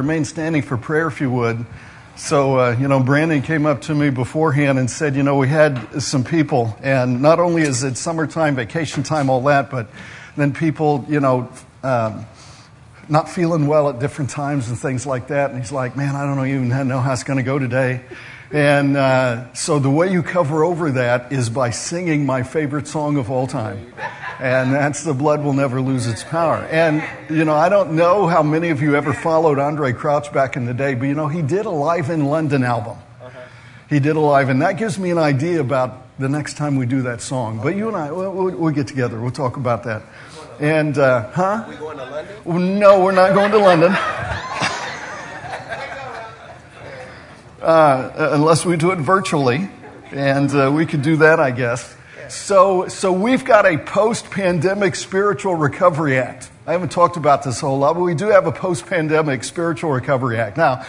Remain standing for prayer if you would. So, uh, you know, Brandon came up to me beforehand and said, you know, we had some people, and not only is it summertime, vacation time, all that, but then people, you know, um, not feeling well at different times and things like that. And he's like, man, I don't even know how it's going to go today. And uh, so the way you cover over that is by singing my favorite song of all time. And that's The Blood Will Never Lose Its Power. And, you know, I don't know how many of you ever followed Andraé Crouch back in the day, but, you know, he did a Live in London album. He did a live, and that gives me an idea about the next time we do that song. But you and I, we'll, we'll get together. We'll talk about that. And, uh, huh? We going to London? No, we're not going to London. Uh, unless we do it virtually, and uh, we could do that, I guess. So, so we've got a post-pandemic spiritual recovery act. I haven't talked about this a whole lot, but we do have a post-pandemic spiritual recovery act. Now,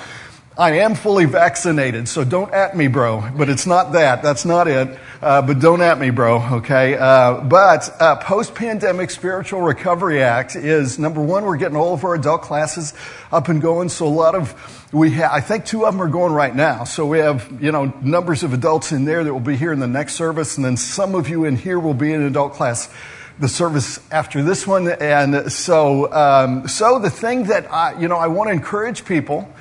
I am fully vaccinated, so don't at me, bro. But it's not that. That's not it. Uh, but don't at me, bro. Okay. Uh, but uh, post-pandemic spiritual recovery act is number one. We're getting all of our adult classes up and going. So a lot of we have. I think two of them are going right now. So we have you know numbers of adults in there that will be here in the next service, and then some of you in here will be in adult class the service after this one. And so, um, so the thing that I, you know, I want to encourage people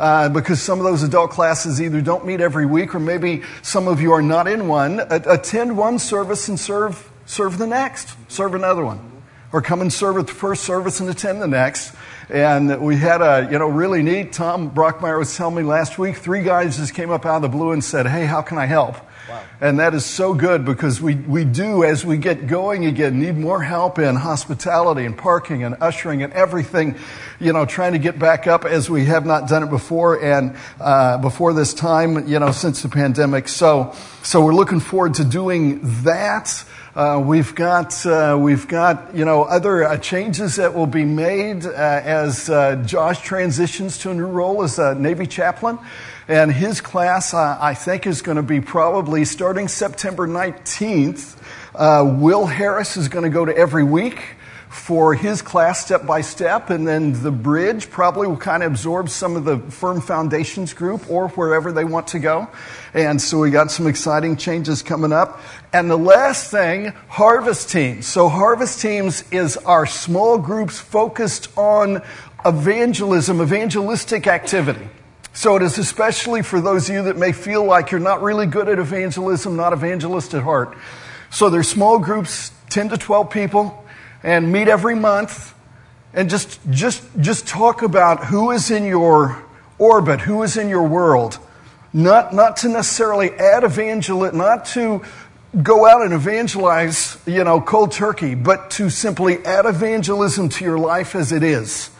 uh, because some of those adult classes either don't meet every week or maybe some of you are not in one. attend one service and serve, serve the next, serve another one. Or come and serve at the first service and attend the next. And we had a, you know, really neat. Tom Brockmeyer was telling me last week, three guys just came up out of the blue and said, Hey, how can I help? And that is so good because we, we do, as we get going again, need more help in hospitality and parking and ushering and everything, you know, trying to get back up as we have not done it before and uh, before this time, you know, since the pandemic. So, so we're looking forward to doing that. Uh, we've got uh, we've got you know other uh, changes that will be made uh, as uh, Josh transitions to a new role as a Navy chaplain. And his class, uh, I think, is going to be probably starting September 19th. Uh, Will Harris is going to go to every week for his class step by step, and then the bridge probably will kind of absorb some of the firm foundations group or wherever they want to go. And so we got some exciting changes coming up. And the last thing, harvest teams. So harvest teams is our small groups focused on evangelism, evangelistic activity. So it is especially for those of you that may feel like you're not really good at evangelism, not evangelist at heart. So there's small groups, 10 to 12 people, and meet every month and just, just, just talk about who is in your orbit, who is in your world. Not, not to necessarily add evangel, not to go out and evangelize, you know, cold turkey, but to simply add evangelism to your life as it is.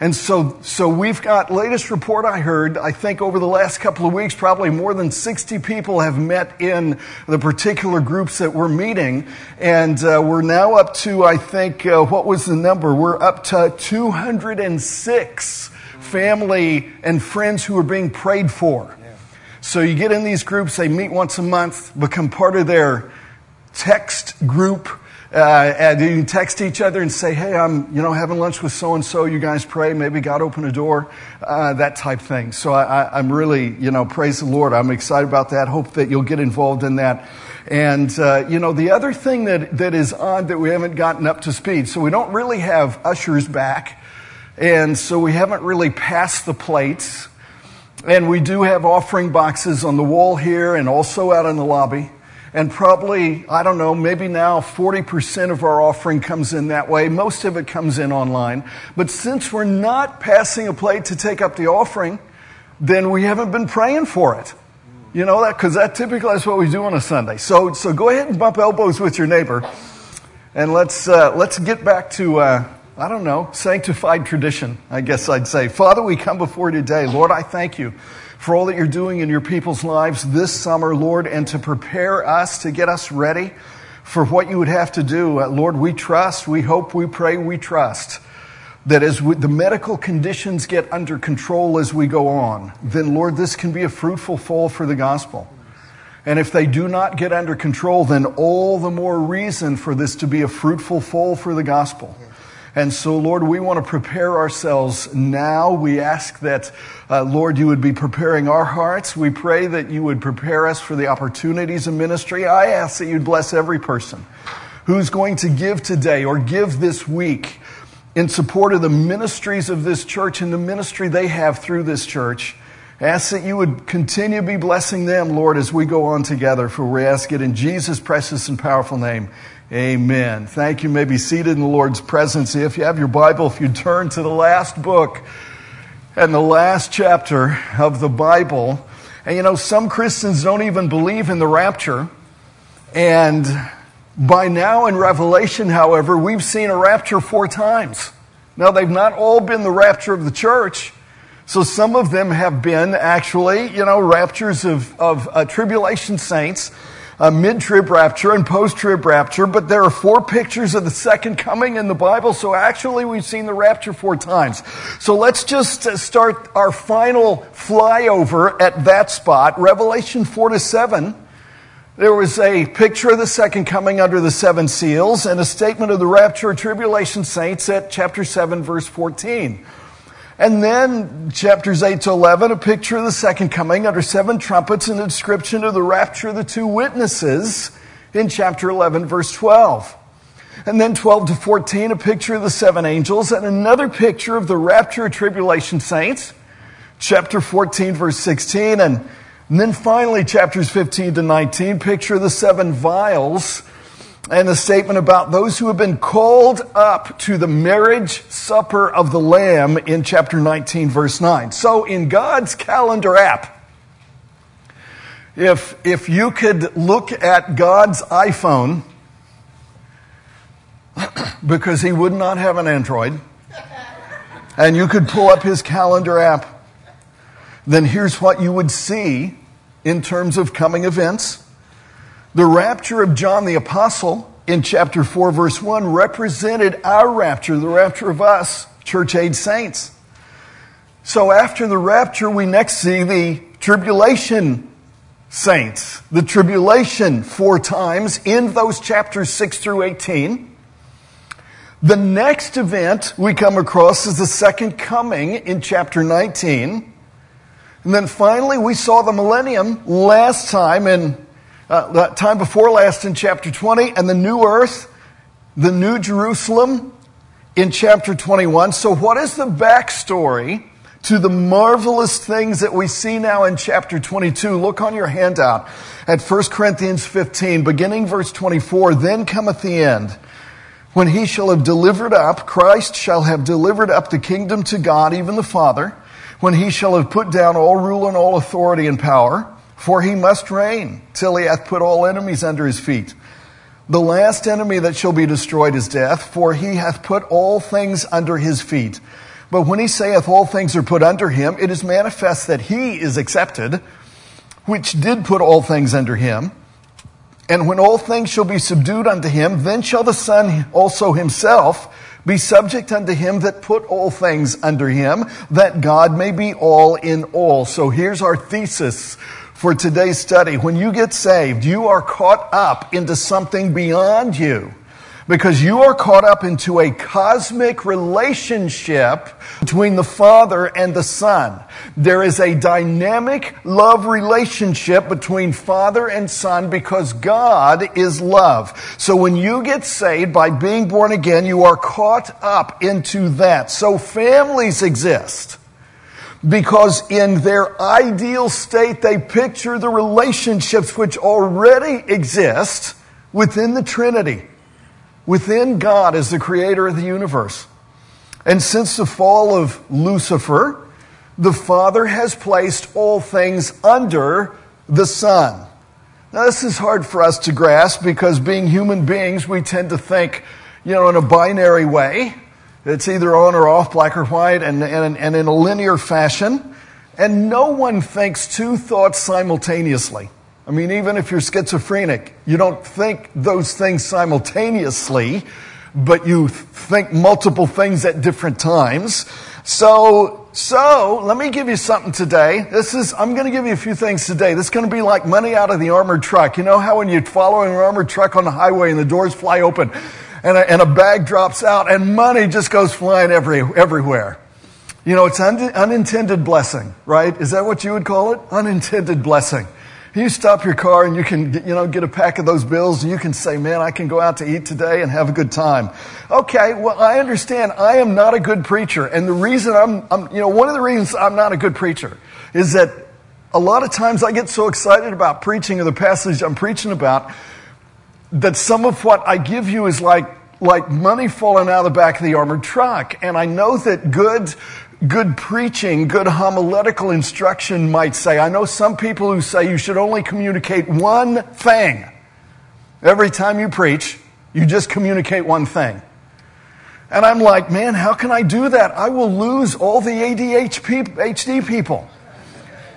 And so, so we've got latest report I heard, I think over the last couple of weeks, probably more than 60 people have met in the particular groups that we're meeting. And uh, we're now up to, I think, uh, what was the number? We're up to 206 family and friends who are being prayed for. So you get in these groups, they meet once a month, become part of their text group uh, and you text each other and say, hey, I'm, you know, having lunch with so and so. You guys pray. Maybe God open a door. Uh, that type thing. So I, am really, you know, praise the Lord. I'm excited about that. Hope that you'll get involved in that. And, uh, you know, the other thing that, that is odd that we haven't gotten up to speed. So we don't really have ushers back. And so we haven't really passed the plates. And we do have offering boxes on the wall here and also out in the lobby. And probably, I don't know, maybe now 40% of our offering comes in that way. Most of it comes in online. But since we're not passing a plate to take up the offering, then we haven't been praying for it. You know that? Because that typically is what we do on a Sunday. So, so go ahead and bump elbows with your neighbor. And let's, uh, let's get back to, uh, I don't know, sanctified tradition, I guess I'd say. Father, we come before you today. Lord, I thank you for all that you're doing in your people's lives this summer, Lord, and to prepare us, to get us ready for what you would have to do. Uh, Lord, we trust, we hope, we pray, we trust that as we, the medical conditions get under control as we go on, then, Lord, this can be a fruitful fall for the gospel. And if they do not get under control, then all the more reason for this to be a fruitful fall for the gospel. And so, Lord, we want to prepare ourselves now. We ask that, uh, Lord, you would be preparing our hearts. We pray that you would prepare us for the opportunities of ministry. I ask that you'd bless every person who's going to give today or give this week in support of the ministries of this church and the ministry they have through this church. I ask that you would continue to be blessing them, Lord, as we go on together, for we ask it in Jesus' precious and powerful name. Amen. Thank you. you may be seated in the Lord's presence. If you have your Bible, if you turn to the last book and the last chapter of the Bible, and you know, some Christians don't even believe in the rapture. And by now in Revelation, however, we've seen a rapture four times. Now, they've not all been the rapture of the church. So some of them have been actually, you know, raptures of, of uh, tribulation saints a mid trib rapture and post trib rapture, but there are four pictures of the second coming in the Bible, so actually we've seen the rapture four times. So let's just uh, start our final flyover at that spot. Revelation 4 to 7. There was a picture of the second coming under the seven seals and a statement of the rapture of tribulation saints at chapter 7, verse 14. And then chapters 8 to 11, a picture of the second coming under seven trumpets and a description of the rapture of the two witnesses in chapter 11, verse 12. And then 12 to 14, a picture of the seven angels and another picture of the rapture of tribulation saints, chapter 14, verse 16. And, and then finally, chapters 15 to 19, picture of the seven vials and the statement about those who have been called up to the marriage supper of the Lamb in chapter 19, verse 9. So, in God's calendar app, if, if you could look at God's iPhone, because he would not have an Android, and you could pull up his calendar app, then here's what you would see in terms of coming events the rapture of John the Apostle in chapter 4, verse 1, represented our rapture, the rapture of us, church age saints. So after the rapture, we next see the tribulation saints, the tribulation four times in those chapters 6 through 18. The next event we come across is the second coming in chapter 19. And then finally, we saw the millennium last time in uh, time before last in chapter 20, and the new earth, the new Jerusalem in chapter 21. So, what is the backstory to the marvelous things that we see now in chapter 22? Look on your handout at 1 Corinthians 15, beginning verse 24. Then cometh the end. When he shall have delivered up, Christ shall have delivered up the kingdom to God, even the Father, when he shall have put down all rule and all authority and power. For he must reign till he hath put all enemies under his feet. The last enemy that shall be destroyed is death, for he hath put all things under his feet. But when he saith all things are put under him, it is manifest that he is accepted, which did put all things under him. And when all things shall be subdued unto him, then shall the Son also himself be subject unto him that put all things under him, that God may be all in all. So here's our thesis for today's study. When you get saved, you are caught up into something beyond you because you are caught up into a cosmic relationship between the Father and the Son. There is a dynamic love relationship between Father and Son because God is love. So when you get saved by being born again, you are caught up into that. So families exist because in their ideal state, they picture the relationships which already exist within the Trinity, within God as the creator of the universe. And since the fall of Lucifer, the Father has placed all things under the Son. Now, this is hard for us to grasp because being human beings, we tend to think, you know, in a binary way. It's either on or off, black or white, and, and, and in a linear fashion. And no one thinks two thoughts simultaneously. I mean, even if you're schizophrenic, you don't think those things simultaneously, but you think multiple things at different times. So, so let me give you something today. This is, I'm going to give you a few things today. This is going to be like money out of the armored truck. You know how when you follow an armored truck on the highway and the doors fly open and a, and a bag drops out and money just goes flying every, everywhere. You know, it's un, unintended blessing, right? Is that what you would call it? Unintended blessing. You stop your car and you can, you know, get a pack of those bills and you can say, man, I can go out to eat today and have a good time. Okay, well, I understand I am not a good preacher. And the reason I'm, I'm you know, one of the reasons I'm not a good preacher is that a lot of times I get so excited about preaching or the passage I'm preaching about that some of what I give you is like, like money falling out of the back of the armored truck. And I know that good good preaching, good homiletical instruction might say. I know some people who say you should only communicate one thing. Every time you preach, you just communicate one thing. And I'm like, man, how can I do that? I will lose all the ADHD people.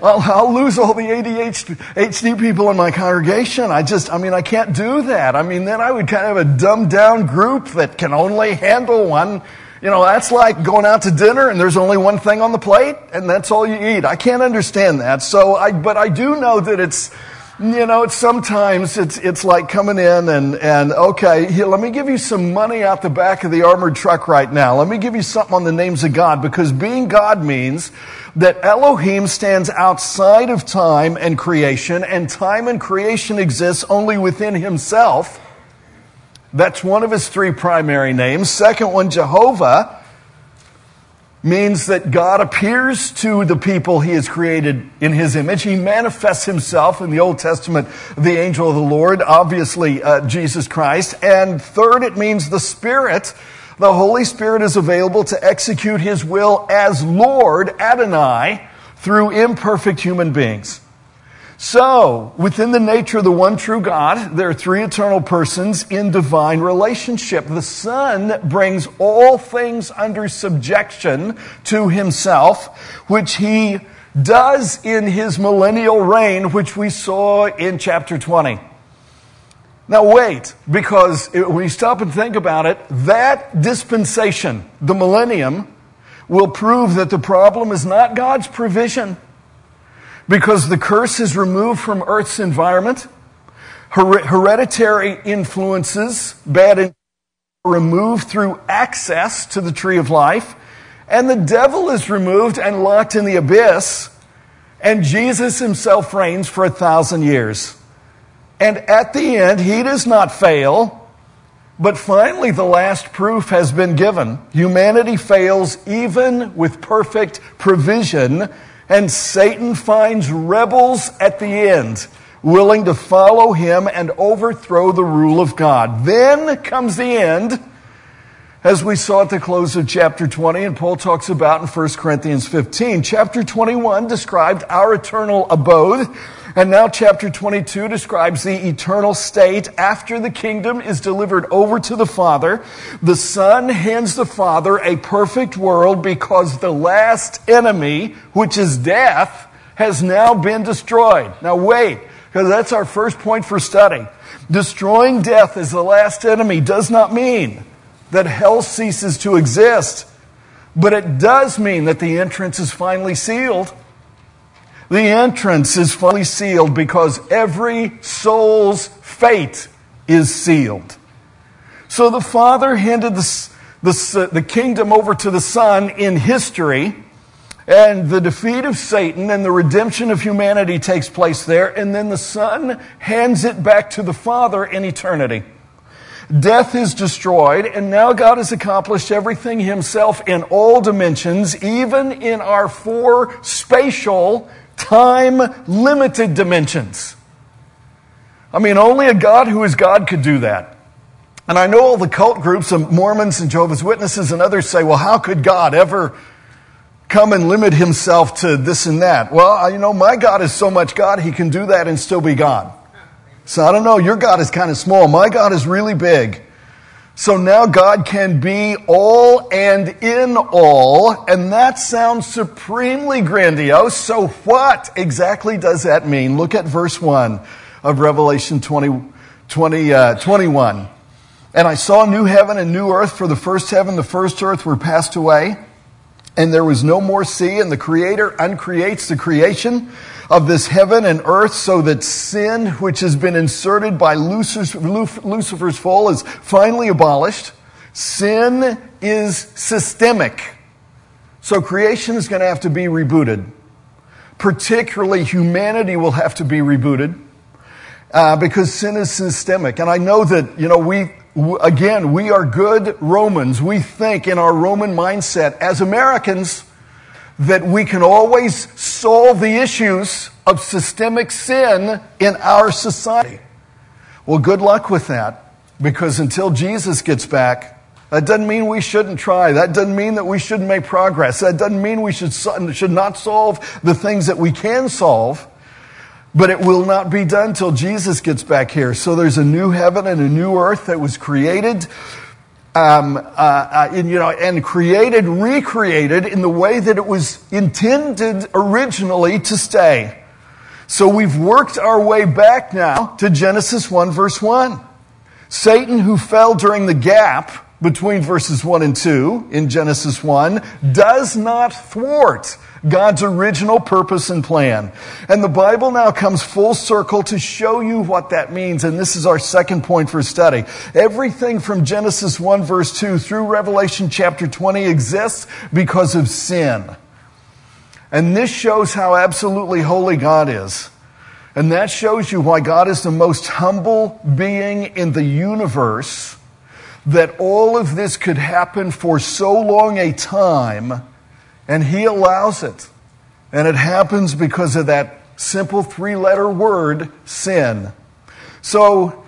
I'll, I'll, lose all the ADHD people in my congregation. I just, I mean, I can't do that. I mean, then I would kind of have a dumbed down group that can only handle one you know, that's like going out to dinner and there's only one thing on the plate and that's all you eat. I can't understand that. So I, but I do know that it's, you know, sometimes it's, it's like coming in and, and okay, here, let me give you some money out the back of the armored truck right now. Let me give you something on the names of God because being God means that Elohim stands outside of time and creation and time and creation exists only within himself. That's one of his three primary names. Second one, Jehovah, means that God appears to the people he has created in his image. He manifests himself in the Old Testament, the angel of the Lord, obviously uh, Jesus Christ. And third, it means the Spirit. The Holy Spirit is available to execute his will as Lord Adonai through imperfect human beings. So, within the nature of the one true God, there are three eternal persons in divine relationship. The Son brings all things under subjection to himself, which he does in his millennial reign, which we saw in chapter 20. Now, wait, because when you stop and think about it, that dispensation, the millennium, will prove that the problem is not God's provision because the curse is removed from Earth's environment. Her- hereditary influences, bad in- removed through access to the tree of life. And the devil is removed and locked in the abyss. And Jesus himself reigns for a thousand years. And at the end, he does not fail. But finally, the last proof has been given. Humanity fails even with perfect provision and Satan finds rebels at the end willing to follow him and overthrow the rule of God. Then comes the end, as we saw at the close of chapter 20, and Paul talks about in 1 Corinthians 15. Chapter 21 described our eternal abode. And now, chapter 22 describes the eternal state after the kingdom is delivered over to the Father. The Son hands the Father a perfect world because the last enemy, which is death, has now been destroyed. Now, wait, because that's our first point for study. Destroying death as the last enemy does not mean that hell ceases to exist, but it does mean that the entrance is finally sealed. The entrance is fully sealed because every soul's fate is sealed. So the Father handed the, the, the kingdom over to the Son in history, and the defeat of Satan and the redemption of humanity takes place there, and then the Son hands it back to the Father in eternity. Death is destroyed, and now God has accomplished everything Himself in all dimensions, even in our four spatial time limited dimensions. I mean, only a God who is God could do that. And I know all the cult groups of Mormons and Jehovah's Witnesses and others say, well, how could God ever come and limit himself to this and that? Well, you know, my God is so much God, he can do that and still be God. So I don't know, your God is kind of small. My God is really big. So now God can be all and in all, and that sounds supremely grandiose. So what exactly does that mean? Look at verse 1 of Revelation 20, 20 uh, 21. And I saw new heaven and new earth, for the first heaven, the first earth were passed away, and there was no more sea, and the Creator uncreates the creation of this heaven and earth so that sin, which has been inserted by Lucifer's fall, is finally abolished. Sin is systemic. So creation is going to have to be rebooted. Particularly, humanity will have to be rebooted uh, because sin is systemic. And I know that, you know, we, again, we are good Romans. We think in our Roman mindset as Americans that we can always solve the issues of systemic sin in our society. Well, good luck with that because until Jesus gets back, that doesn't mean we shouldn't try. That doesn't mean that we shouldn't make progress. That doesn't mean we should, should not solve the things that we can solve. But it will not be done till Jesus gets back here. So there's a new heaven and a new earth that was created, um, uh, uh, in, you know, and created, recreated in the way that it was intended originally to stay. So we've worked our way back now to Genesis 1 verse 1. Satan, who fell during the gap between verses 1 and 2 in Genesis 1, does not thwart God's original purpose and plan. And the Bible now comes full circle to show you what that means. And this is our second point for study. Everything from Genesis 1 verse 2 through Revelation chapter 20 exists because of sin. And this shows how absolutely holy God is. And that shows you why God is the most humble being in the universe, that all of this could happen for so long a time and He allows it. And it happens because of that simple three letter word, sin. So,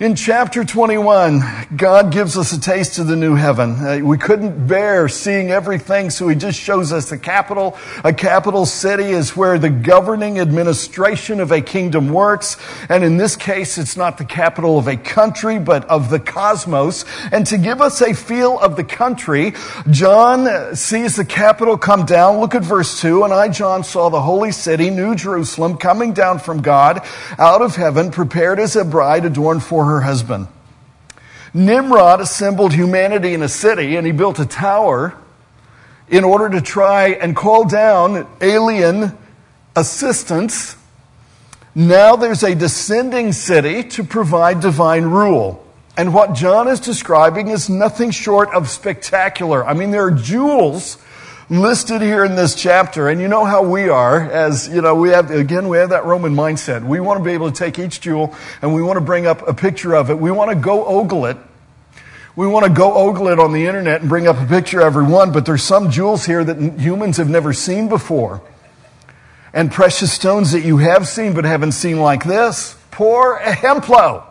in chapter 21, God gives us a taste of the new heaven. Uh, we couldn't bear seeing everything, so He just shows us the capital. A capital city is where the governing administration of a kingdom works. And in this case, it's not the capital of a country, but of the cosmos. And to give us a feel of the country, John sees the capital come down. Look at verse 2. And I, John, saw the holy city, New Jerusalem, coming down from God out of heaven, prepared as a bride adorned for her her husband. Nimrod assembled humanity in a city and he built a tower in order to try and call down alien assistance. Now there's a descending city to provide divine rule. And what John is describing is nothing short of spectacular. I mean, there are jewels listed here in this chapter. And you know how we are, as, you know, we have, again, we have that Roman mindset. We want to be able to take each jewel and we want to bring up a picture of it. We want to go ogle it. We want to go ogle it on the internet and bring up a picture of every one, but there's some jewels here that humans have never seen before. And precious stones that you have seen but haven't seen like this. Poor Hemplo.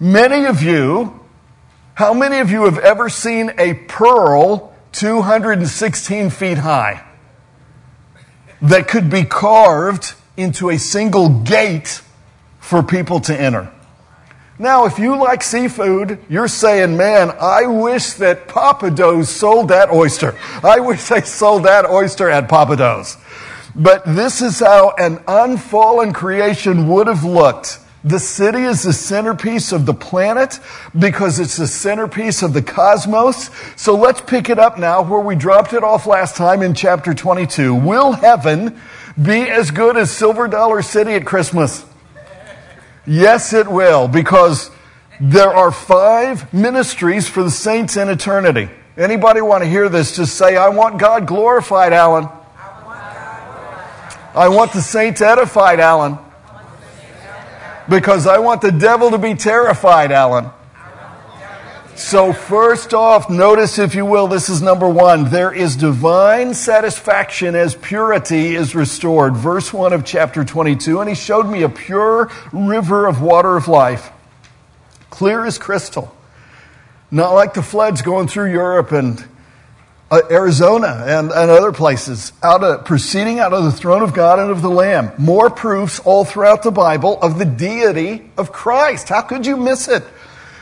Many of you, how many of you have ever seen a pearl 216 feet high that could be carved into a single gate for people to enter. Now, if you like seafood, you're saying, man, I wish that Pappadeaux sold that oyster. I wish they sold that oyster at Pappadeaux. But this is how an unfallen creation would have looked the city is the centerpiece of the planet because it's the centerpiece of the cosmos. So let's pick it up now where we dropped it off last time in chapter 22. Will heaven be as good as Silver Dollar City at Christmas? Yes, it will because there are five ministries for the saints in eternity. Anybody want to hear this? Just say, I want God glorified, Alan. I want the saints edified, Alan. Because I want the devil to be terrified, Alan. So, first off, notice, if you will, this is number one. There is divine satisfaction as purity is restored. Verse 1 of chapter 22. And he showed me a pure river of water of life, clear as crystal. Not like the floods going through Europe and Uh, Arizona and, and other places, out of, proceeding out of the throne of God and of the Lamb. More proofs all throughout the Bible of the deity of Christ. How could you miss it?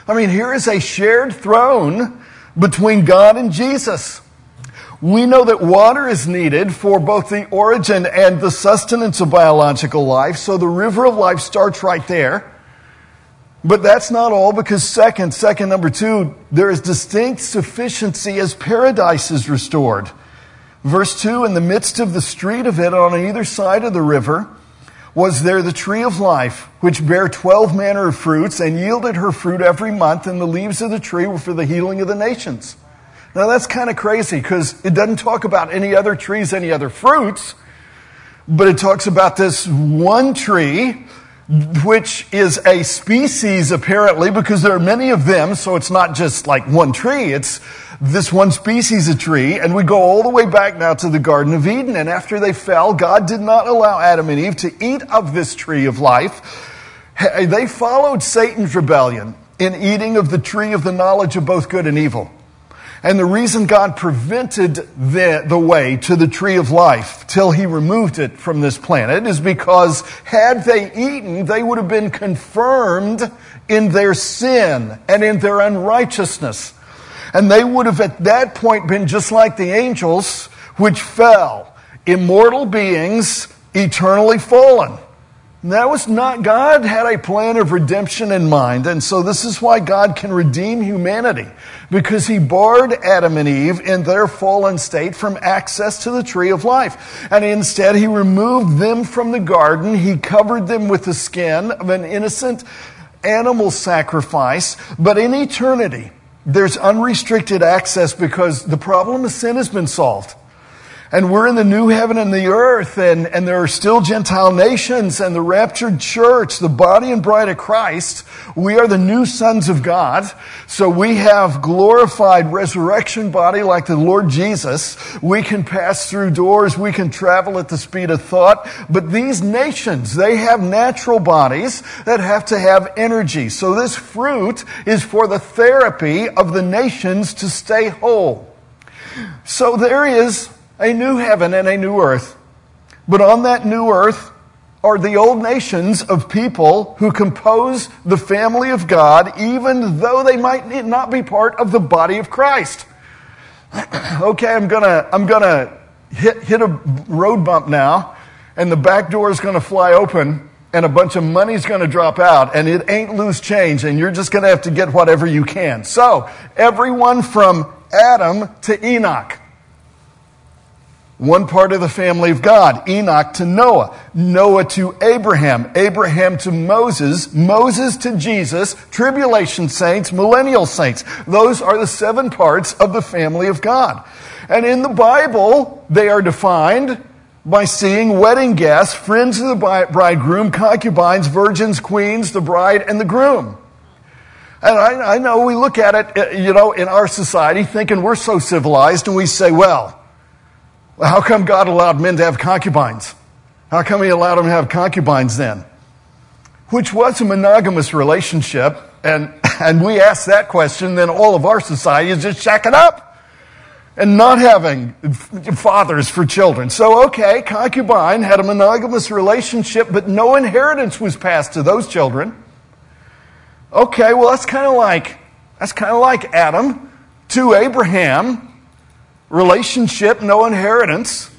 I mean, here is a shared throne between God and Jesus. We know that water is needed for both the origin and the sustenance of biological life, so the river of life starts right there. But that's not all because second, second number two, there is distinct sufficiency as paradise is restored. Verse two, in the midst of the street of it on either side of the river, was there the tree of life, which bare twelve manner of fruits and yielded her fruit every month, and the leaves of the tree were for the healing of the nations. Now that's kind of crazy because it doesn't talk about any other trees, any other fruits, but it talks about this one tree which is a species apparently because there are many of them, so it's not just like one tree, it's this one species of tree. And we go all the way back now to the Garden of Eden. And after they fell, God did not allow Adam and Eve to eat of this tree of life. They followed Satan's rebellion in eating of the tree of the knowledge of both good and evil. And the reason God prevented the, the way to the tree of life till he removed it from this planet is because had they eaten, they would have been confirmed in their sin and in their unrighteousness. And they would have at that point been just like the angels, which fell, immortal beings, eternally fallen. That was not, God had a plan of redemption in mind. And so this is why God can redeem humanity. Because he barred Adam and Eve in their fallen state from access to the tree of life. And instead he removed them from the garden. He covered them with the skin of an innocent animal sacrifice. But in eternity, there's unrestricted access because the problem of sin has been solved. And we're in the new heaven and the earth, and, and there are still Gentile nations and the raptured church, the body and bride of Christ. We are the new sons of God. So we have glorified resurrection body like the Lord Jesus. We can pass through doors. We can travel at the speed of thought. But these nations, they have natural bodies that have to have energy. So this fruit is for the therapy of the nations to stay whole. So there is a new heaven and a new earth. But on that new earth are the old nations of people who compose the family of God, even though they might not be part of the body of Christ. okay, I'm gonna, I'm gonna hit, hit a road bump now, and the back door is gonna fly open, and a bunch of money's gonna drop out, and it ain't loose change, and you're just gonna have to get whatever you can. So, everyone from Adam to Enoch one part of the family of God, Enoch to Noah, Noah to Abraham, Abraham to Moses, Moses to Jesus, tribulation saints, millennial saints. Those are the seven parts of the family of God. And in the Bible, they are defined by seeing wedding guests, friends of the bridegroom, concubines, virgins, queens, the bride, and the groom. And I, I know we look at it, uh, you know, in our society thinking we're so civilized and we say, well, how come God allowed men to have concubines? How come He allowed them to have concubines then? Which was a monogamous relationship. And, and we ask that question, then all of our society is just shacking up and not having fathers for children. So, okay, concubine had a monogamous relationship, but no inheritance was passed to those children. Okay, well, that's kind of like, that's kind of like Adam to Abraham relationship, no inheritance.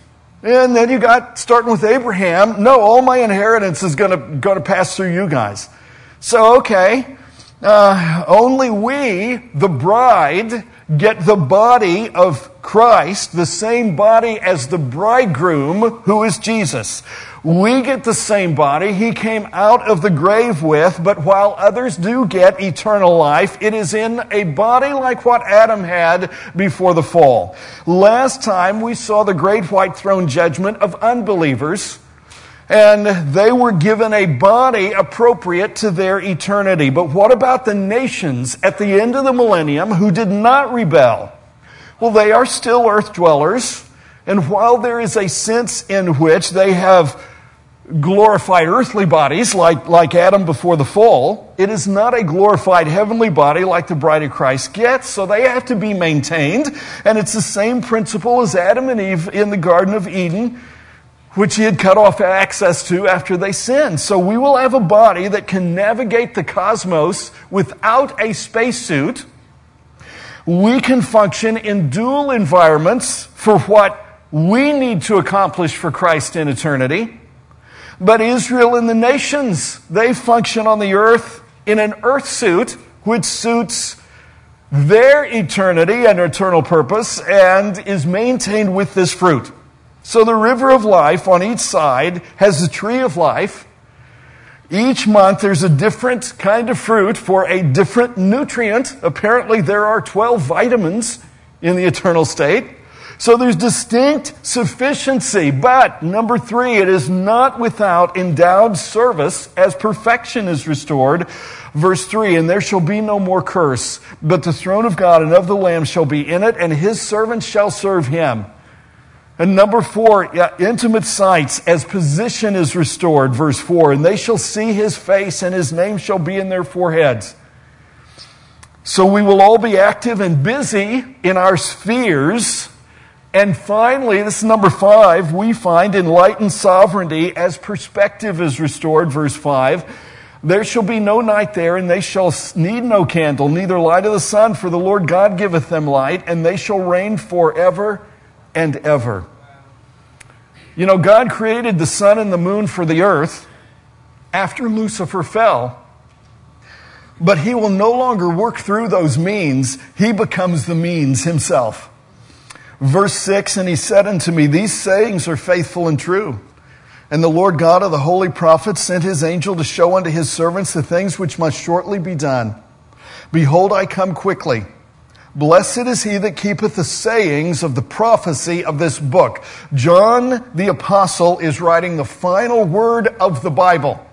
And then you got starting with Abraham, no, all my inheritance is going to pass through you guys. So okay, uh, only we, the bride, get the body of Christ, the same body as the bridegroom, who is Jesus. We get the same body he came out of the grave with, but while others do get eternal life, it is in a body like what Adam had before the fall. Last time we saw the great white throne judgment of unbelievers, and they were given a body appropriate to their eternity. But what about the nations at the end of the millennium who did not rebel? Well, they are still earth dwellers. And while there is a sense in which they have glorified earthly bodies like, like Adam before the fall. It is not a glorified heavenly body like the bride of Christ gets, so they have to be maintained. And it's the same principle as Adam and Eve in the Garden of Eden, which he had cut off access to after they sinned. So we will have a body that can navigate the cosmos without a spacesuit. We can function in dual environments for what we need to accomplish for Christ in eternity. But Israel and the nations, they function on the earth in an earth suit which suits their eternity and eternal purpose and is maintained with this fruit. So the river of life on each side has the tree of life. Each month there's a different kind of fruit for a different nutrient. Apparently there are 12 vitamins in the eternal state. So there's distinct sufficiency. But number three, it is not without endowed service as perfection is restored. Verse three, and there shall be no more curse, but the throne of God and of the Lamb shall be in it, and his servants shall serve him. And number four, yeah, intimate sights as position is restored. Verse four, and they shall see his face, and his name shall be in their foreheads. So we will all be active and busy in our spheres and finally, this is number five, we find enlightened sovereignty as perspective is restored, verse five. There shall be no night there, and they shall need no candle, neither light of the sun, for the Lord God giveth them light, and they shall reign forever and ever. You know, God created the sun and the moon for the earth after Lucifer fell. But he will no longer work through those means. He becomes the means himself. Verse 6 And he said unto me, These sayings are faithful and true. And the Lord God of the holy prophets sent his angel to show unto his servants the things which must shortly be done. Behold, I come quickly. Blessed is he that keepeth the sayings of the prophecy of this book. John the apostle is writing the final word of the Bible.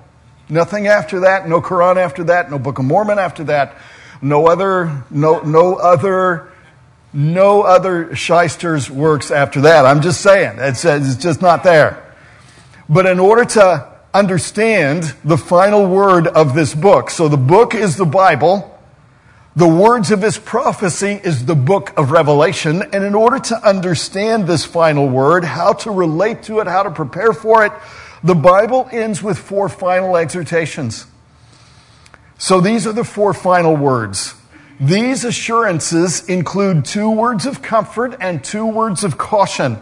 Nothing after that, no Quran after that, no Book of Mormon after that, no other, no, no other no other shyster's works after that. I'm just saying, it's, it's just not there. But in order to understand the final word of this book, so the book is the Bible, the words of his prophecy is the book of Revelation, and in order to understand this final word, how to relate to it, how to prepare for it, the Bible ends with four final exhortations. So these are the four final words. These assurances include two words of comfort and two words of caution.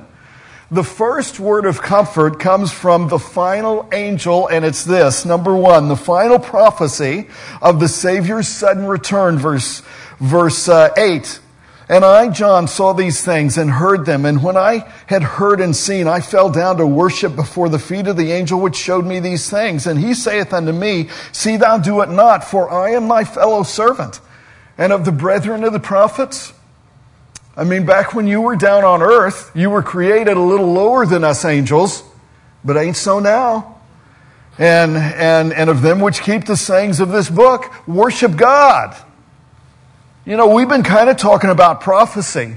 The first word of comfort comes from the final angel, and it's this. Number one, the final prophecy of the Savior's sudden return, verse, verse uh, 8. And I, John, saw these things and heard them. And when I had heard and seen, I fell down to worship before the feet of the angel which showed me these things. And he saith unto me, See thou do it not, for I am thy fellow servant and of the brethren of the prophets? I mean, back when you were down on earth, you were created a little lower than us angels, but ain't so now. And, and, and of them which keep the sayings of this book, worship God. You know, we've been kind of talking about prophecy,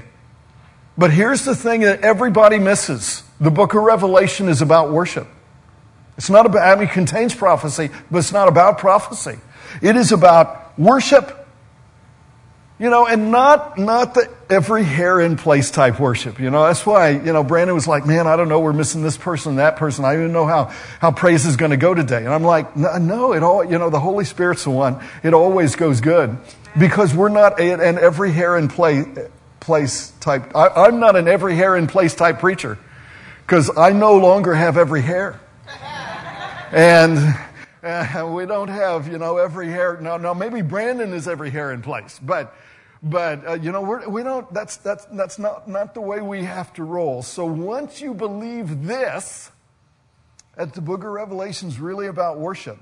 but here's the thing that everybody misses. The book of Revelation is about worship. It's not about, I mean, it contains prophecy, but it's not about prophecy. It is about worship you know, and not, not the every hair in place type worship. You know, that's why, you know, Brandon was like, man, I don't know, we're missing this person, that person. I don't even know how, how praise is going to go today. And I'm like, no, it all, you know, the Holy Spirit's the one. It always goes good because we're not an every hair in place, place type. I, I'm not an every hair in place type preacher because I no longer have every hair. And, uh, we don't have, you know, every hair. Now, now maybe Brandon is every hair in place, but but, uh, you know, we're, we don't, that's, that's, that's not, not the way we have to roll. So once you believe this, that the book of Revelation is really about worship,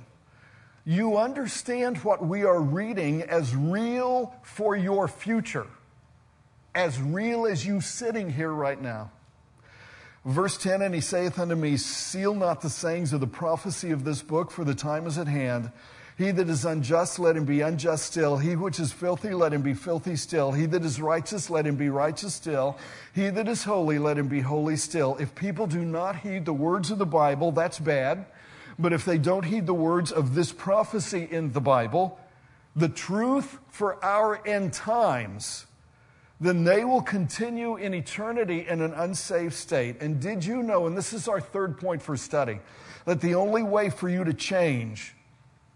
you understand what we are reading as real for your future, as real as you sitting here right now. Verse 10 And he saith unto me, Seal not the sayings of the prophecy of this book, for the time is at hand. He that is unjust, let him be unjust still. He which is filthy, let him be filthy still. He that is righteous, let him be righteous still. He that is holy, let him be holy still. If people do not heed the words of the Bible, that's bad. But if they don't heed the words of this prophecy in the Bible, the truth for our end times, then they will continue in eternity in an unsaved state. And did you know, and this is our third point for study, that the only way for you to change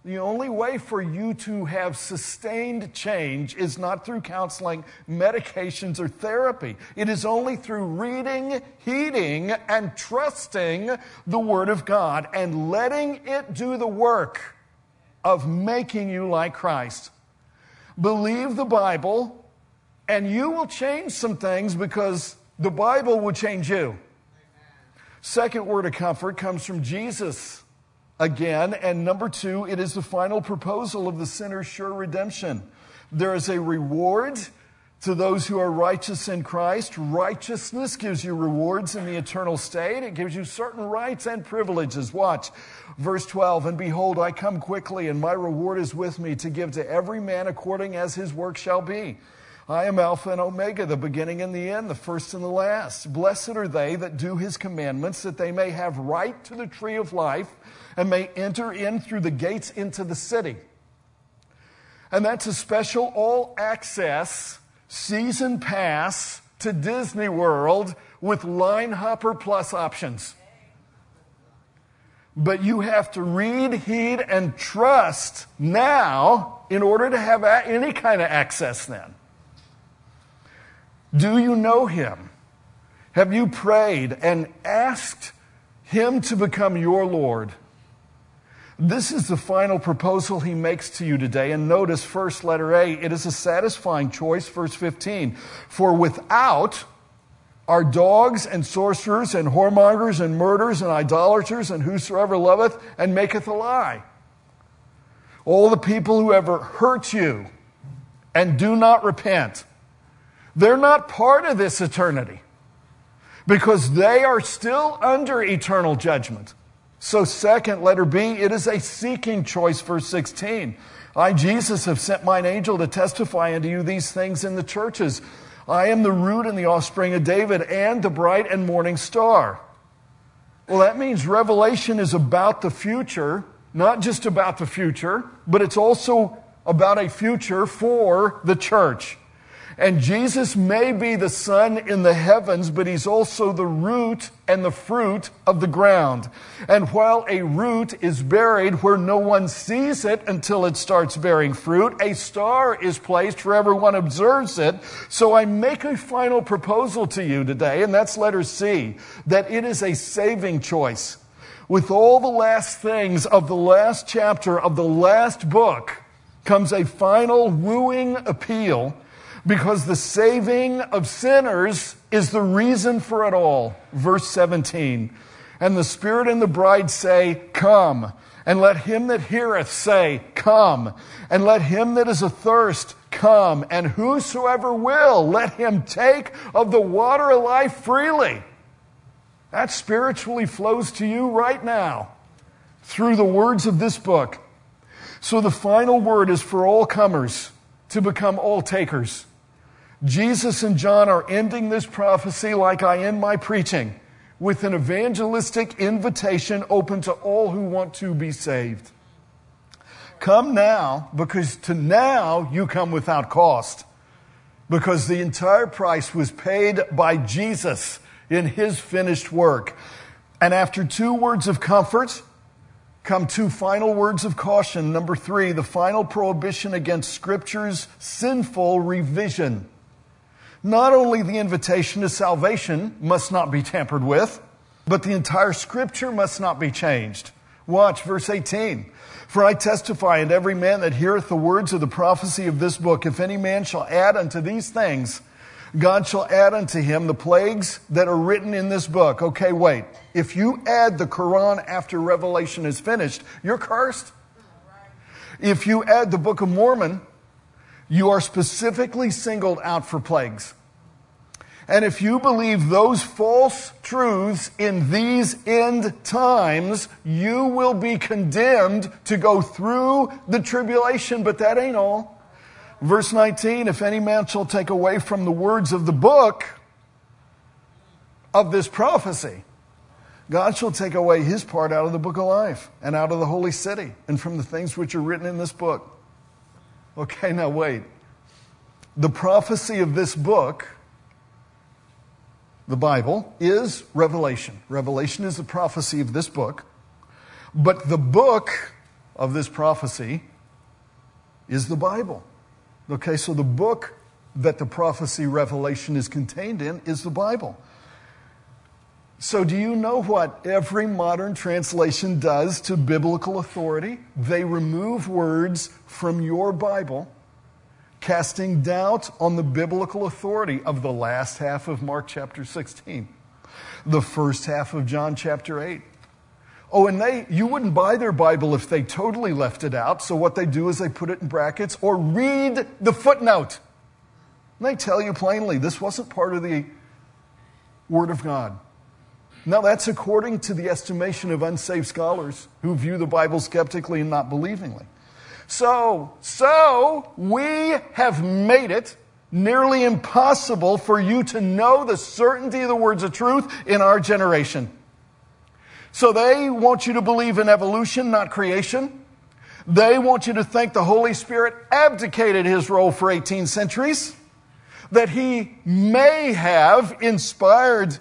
the only way for you to have sustained change is not through counseling, medications, or therapy. It is only through reading, heeding, and trusting the Word of God and letting it do the work. of making you like Christ. Believe the Bible, and you will change some things because the Bible will change you. Second word of comfort comes from Jesus again. And number two, it is the final proposal of the sinner's sure redemption. There is a reward to those who are righteous in Christ. Righteousness gives you rewards in the eternal state. It gives you certain rights and privileges. Watch verse 12. And behold, I come quickly, and my reward is with me to give to every man according as his work shall be. I am Alpha and Omega, the beginning and the end, the first and the last. Blessed are they that do his commandments, that they may have right to the tree of life and may enter in through the gates into the city. And that's a special all access season pass to Disney World with line hopper plus options. But you have to read, heed, and trust now in order to have any kind of access then. Do you know him? Have you prayed and asked him to become your Lord? This is the final proposal he makes to you today. And notice first, letter A, it is a satisfying choice, verse 15. For without are dogs and sorcerers and whoremongers and murderers and idolaters and whosoever loveth and maketh a lie. All the people who ever hurt you and do not repent, they're not part of this eternity because they are still under eternal judgment. So, second, letter B, it is a seeking choice, verse 16. I, Jesus, have sent mine angel to testify unto you these things in the churches. I am the root and the offspring of David and the bright and morning star. Well, that means Revelation is about the future, not just about the future, but it's also about a future for the church. And Jesus may be the sun in the heavens, but he's also the root and the fruit of the ground. And while a root is buried where no one sees it until it starts bearing fruit, a star is placed where everyone observes it. So I make a final proposal to you today, and that's letter C, that it is a saving choice. With all the last things of the last chapter of the last book comes a final wooing appeal because the saving of sinners is the reason for it all. Verse 17. And the Spirit and the bride say, Come. And let him that heareth say, Come. And let him that is athirst come. And whosoever will, let him take of the water of life freely. That spiritually flows to you right now through the words of this book. So the final word is for all comers to become all takers. Jesus and John are ending this prophecy like I end my preaching with an evangelistic invitation open to all who want to be saved. Come now, because to now you come without cost. Because the entire price was paid by Jesus in his finished work. And after two words of comfort, come two final words of caution. Number three, the final prohibition against Scripture's sinful revision. Not only the invitation to salvation must not be tampered with, but the entire scripture must not be changed. Watch verse 18. For I testify unto every man that heareth the words of the prophecy of this book, if any man shall add unto these things, God shall add unto him the plagues that are written in this book. Okay, wait. If you add the Quran after Revelation is finished, you're cursed. If you add the Book of Mormon you are specifically singled out for plagues. And if you believe those false truths in these end times, you will be condemned to go through the tribulation, but that ain't all. Verse 19 If any man shall take away from the words of the book of this prophecy, God shall take away his part out of the book of life and out of the holy city and from the things which are written in this book. Okay, now wait. The prophecy of this book, the Bible, is Revelation. Revelation is the prophecy of this book. But the book of this prophecy is the Bible. Okay, so the book that the prophecy Revelation is contained in is the Bible. So, do you know what every modern translation does to biblical authority? They remove words from your Bible, casting doubt on the biblical authority of the last half of Mark chapter 16, the first half of John chapter 8. Oh, and they, you wouldn't buy their Bible if they totally left it out. So, what they do is they put it in brackets or read the footnote. And they tell you plainly this wasn't part of the Word of God. Now, that's according to the estimation of unsaved scholars who view the Bible skeptically and not believingly. So, so we have made it nearly impossible for you to know the certainty of the words of truth in our generation. So they want you to believe in evolution, not creation. They want you to think the Holy Spirit abdicated his role for 18 centuries, that he may have inspired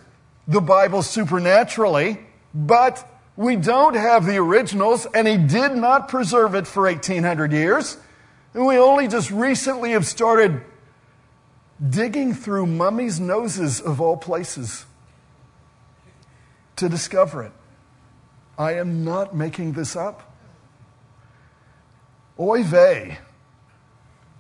the Bible supernaturally, but we don't have the originals, and he did not preserve it for 1800 years. And we only just recently have started digging through mummies' noses of all places to discover it. I am not making this up. Oy vey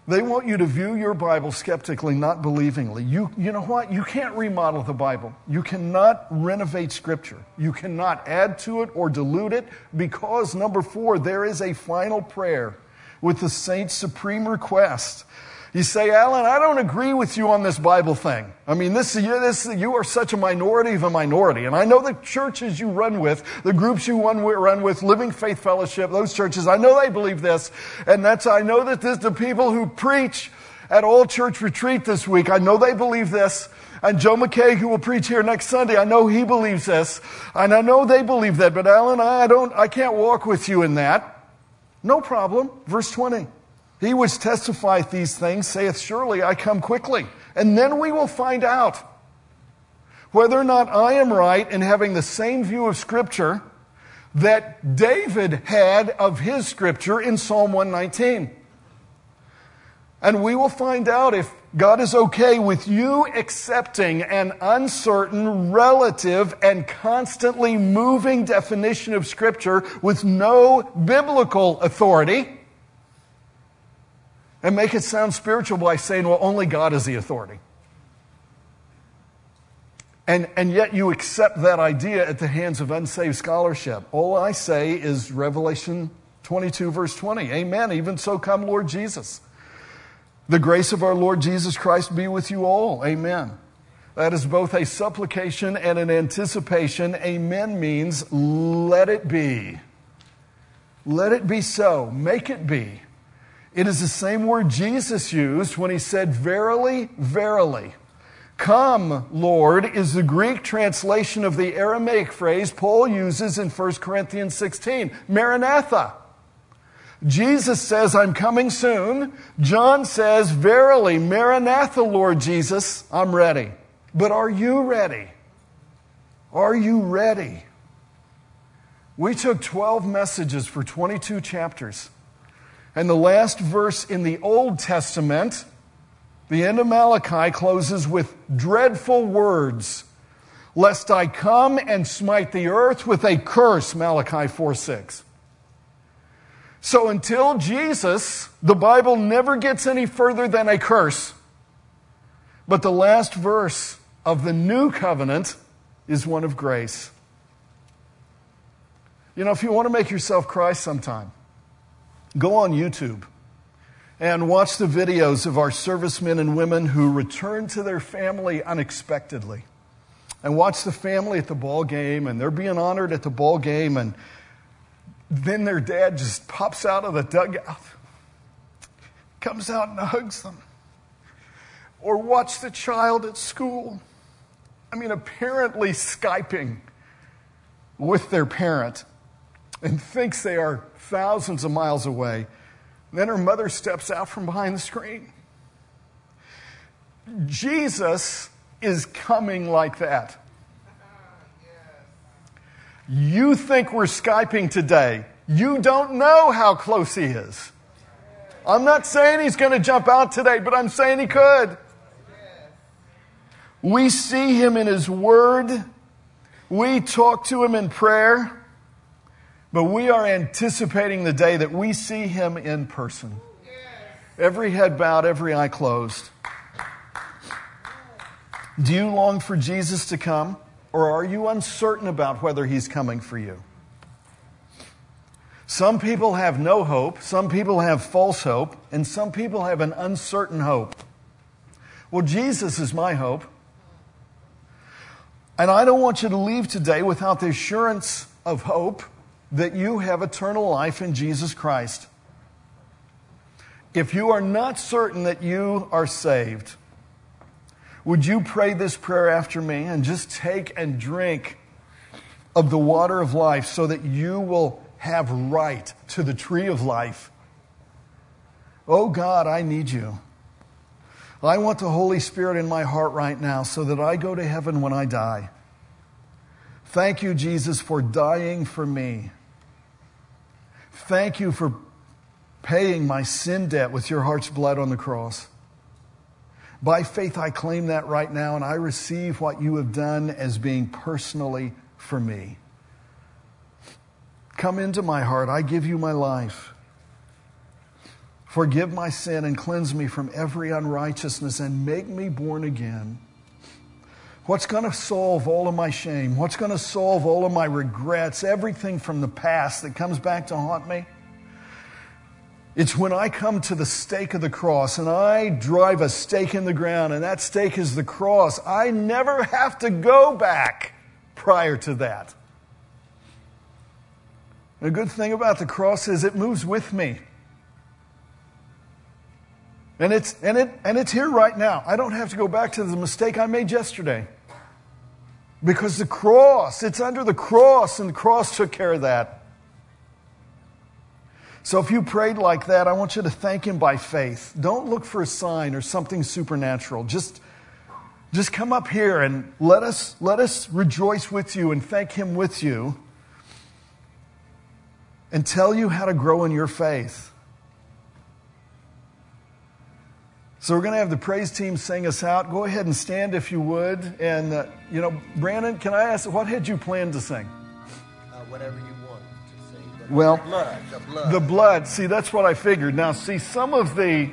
they want you to view your Bible skeptically, not believingly. You, you know what? You can't remodel the Bible. You cannot renovate Scripture. You cannot add to it or dilute it because, number four, there is a final prayer with the saint's supreme request you say, Alan, I don't agree with you on this Bible thing. I mean, this, this, you are such a minority of a minority. And I know the churches you run with, the groups you run with, Living Faith Fellowship, those churches, I know they believe this. And that's, I know that this, the people who preach at All Church Retreat this week, I know they believe this. And Joe McKay, who will preach here next Sunday, I know he believes this. And I know they believe that. But Alan, I don't, I can't walk with you in that. No problem. Verse 20. He which testifieth these things saith, Surely I come quickly. And then we will find out whether or not I am right in having the same view of Scripture that David had of his Scripture in Psalm 119. And we will find out if God is okay with you accepting an uncertain, relative, and constantly moving definition of Scripture with no biblical authority and make it sound spiritual by saying, well, only God is the authority. And, and yet you accept that idea at the hands of unsaved scholarship. All I say is Revelation 22, verse 20. Amen. Even so, come, Lord Jesus. The grace of our Lord Jesus Christ be with you all. Amen. That is both a supplication and an anticipation. Amen means let it be. Let it be so. Make it be. It is the same word Jesus used when he said, Verily, verily. Come, Lord, is the Greek translation of the Aramaic phrase Paul uses in 1 Corinthians 16, Maranatha. Jesus says, I'm coming soon. John says, Verily, Maranatha, Lord Jesus, I'm ready. But are you ready? Are you ready? We took 12 messages for 22 chapters. And the last verse in the Old Testament, the end of Malachi, closes with dreadful words Lest I come and smite the earth with a curse, Malachi 4 6. So until Jesus, the Bible never gets any further than a curse. But the last verse of the new covenant is one of grace. You know, if you want to make yourself cry sometime, Go on YouTube and watch the videos of our servicemen and women who return to their family unexpectedly. And watch the family at the ball game, and they're being honored at the ball game, and then their dad just pops out of the dugout, comes out and hugs them. Or watch the child at school. I mean, apparently Skyping with their parent and thinks they are thousands of miles away. Then her mother steps out from behind the screen. Jesus is coming like that. You think we're Skyping today. You don't know how close he is. I'm not saying he's going to jump out today, but I'm saying he could. We see him in his word We talk to him in prayer, but we are anticipating the day that we see him in person. Every head bowed, every eye closed. Do you long for Jesus to come, or are you uncertain about whether he's coming for you? Some people have no hope, some people have false hope, and some people have an uncertain hope. Well, Jesus is my hope. And I don't want you to leave today without the assurance of hope that you have eternal life in Jesus Christ. If you are not certain that you are saved, would you pray this prayer after me and just take and drink of the water of life so that you will have right to the tree of life? Oh God, I need you. I want the Holy Spirit in my heart right now so that I go to heaven when I die. Thank you, Jesus, for dying for me. Thank you for paying my sin debt with your heart's blood on the cross. By faith, I claim that right now, and I receive what you have done as being personally for me. Come into my heart. I give you my life. Forgive my sin and cleanse me from every unrighteousness and make me born again. What's going to solve all of my shame? What's going to solve all of my regrets? Everything from the past that comes back to haunt me? It's when I come to the stake of the cross and I drive a stake in the ground, and that stake is the cross. I never have to go back prior to that. The good thing about the cross is it moves with me. And it's, and, it, and it's here right now. I don't have to go back to the mistake I made yesterday. Because the cross, it's under the cross, and the cross took care of that. So if you prayed like that, I want you to thank Him by faith. Don't look for a sign or something supernatural. Just, just come up here and let us, let us rejoice with you and thank Him with you and tell you how to grow in your faith. So we're going to have the praise team sing us out. Go ahead and stand if you would. And, uh, you know, Brandon, can I ask, what had you planned to sing? Uh, whatever you want to sing. Whatever. well, the blood, the blood. The blood. See, that's what I figured. Now, see, some of the,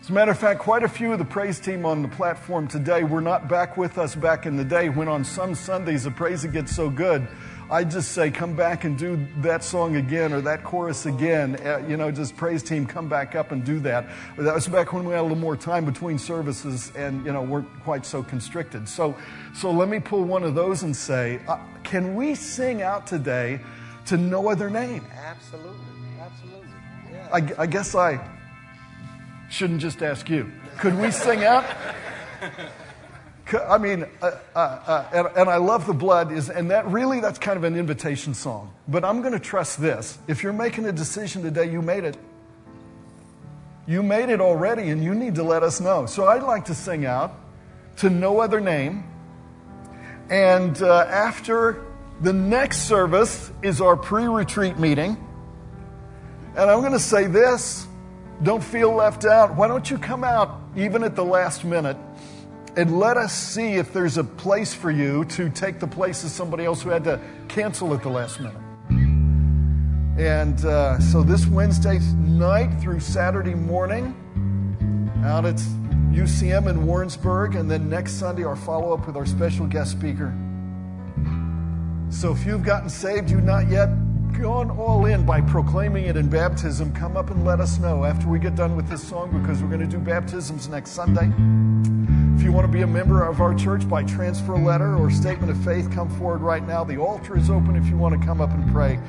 as a matter of fact, quite a few of the praise team on the platform today were not back with us back in the day when on some Sundays the praise gets so good. I just say, come back and do that song again or that chorus again. Uh, you know, just praise team, come back up and do that. That was back when we had a little more time between services and, you know, weren't quite so constricted. So, so let me pull one of those and say, uh, can we sing out today? to no other name. Absolutely. Absolutely. Yeah. I, I guess I shouldn't just ask you. Could we sing out? I mean, uh, uh, uh, and, and, I love the blood is, and that really that's kind of an invitation song. But I'm going to trust this. If you're making a decision today, you made it. You made it already, and you need to let us know. So I'd like to sing out to no other name. And uh, after the next service is our pre retreat meeting. And I'm going to say this don't feel left out. Why don't you come out even at the last minute and let us see if there's a place for you to take the place of somebody else who had to cancel at the last minute? And uh, so this Wednesday night through Saturday morning, out at UCM in Warrensburg, and then next Sunday, our follow up with our special guest speaker. So if you've gotten saved, you've not yet gone all in by proclaiming it in baptism, come up and let us know after we get done with this song because we're going to do baptisms next Sunday. If you want to be a member of our church by transfer letter or statement of faith, come forward right now. The altar is open if you want to come up and pray.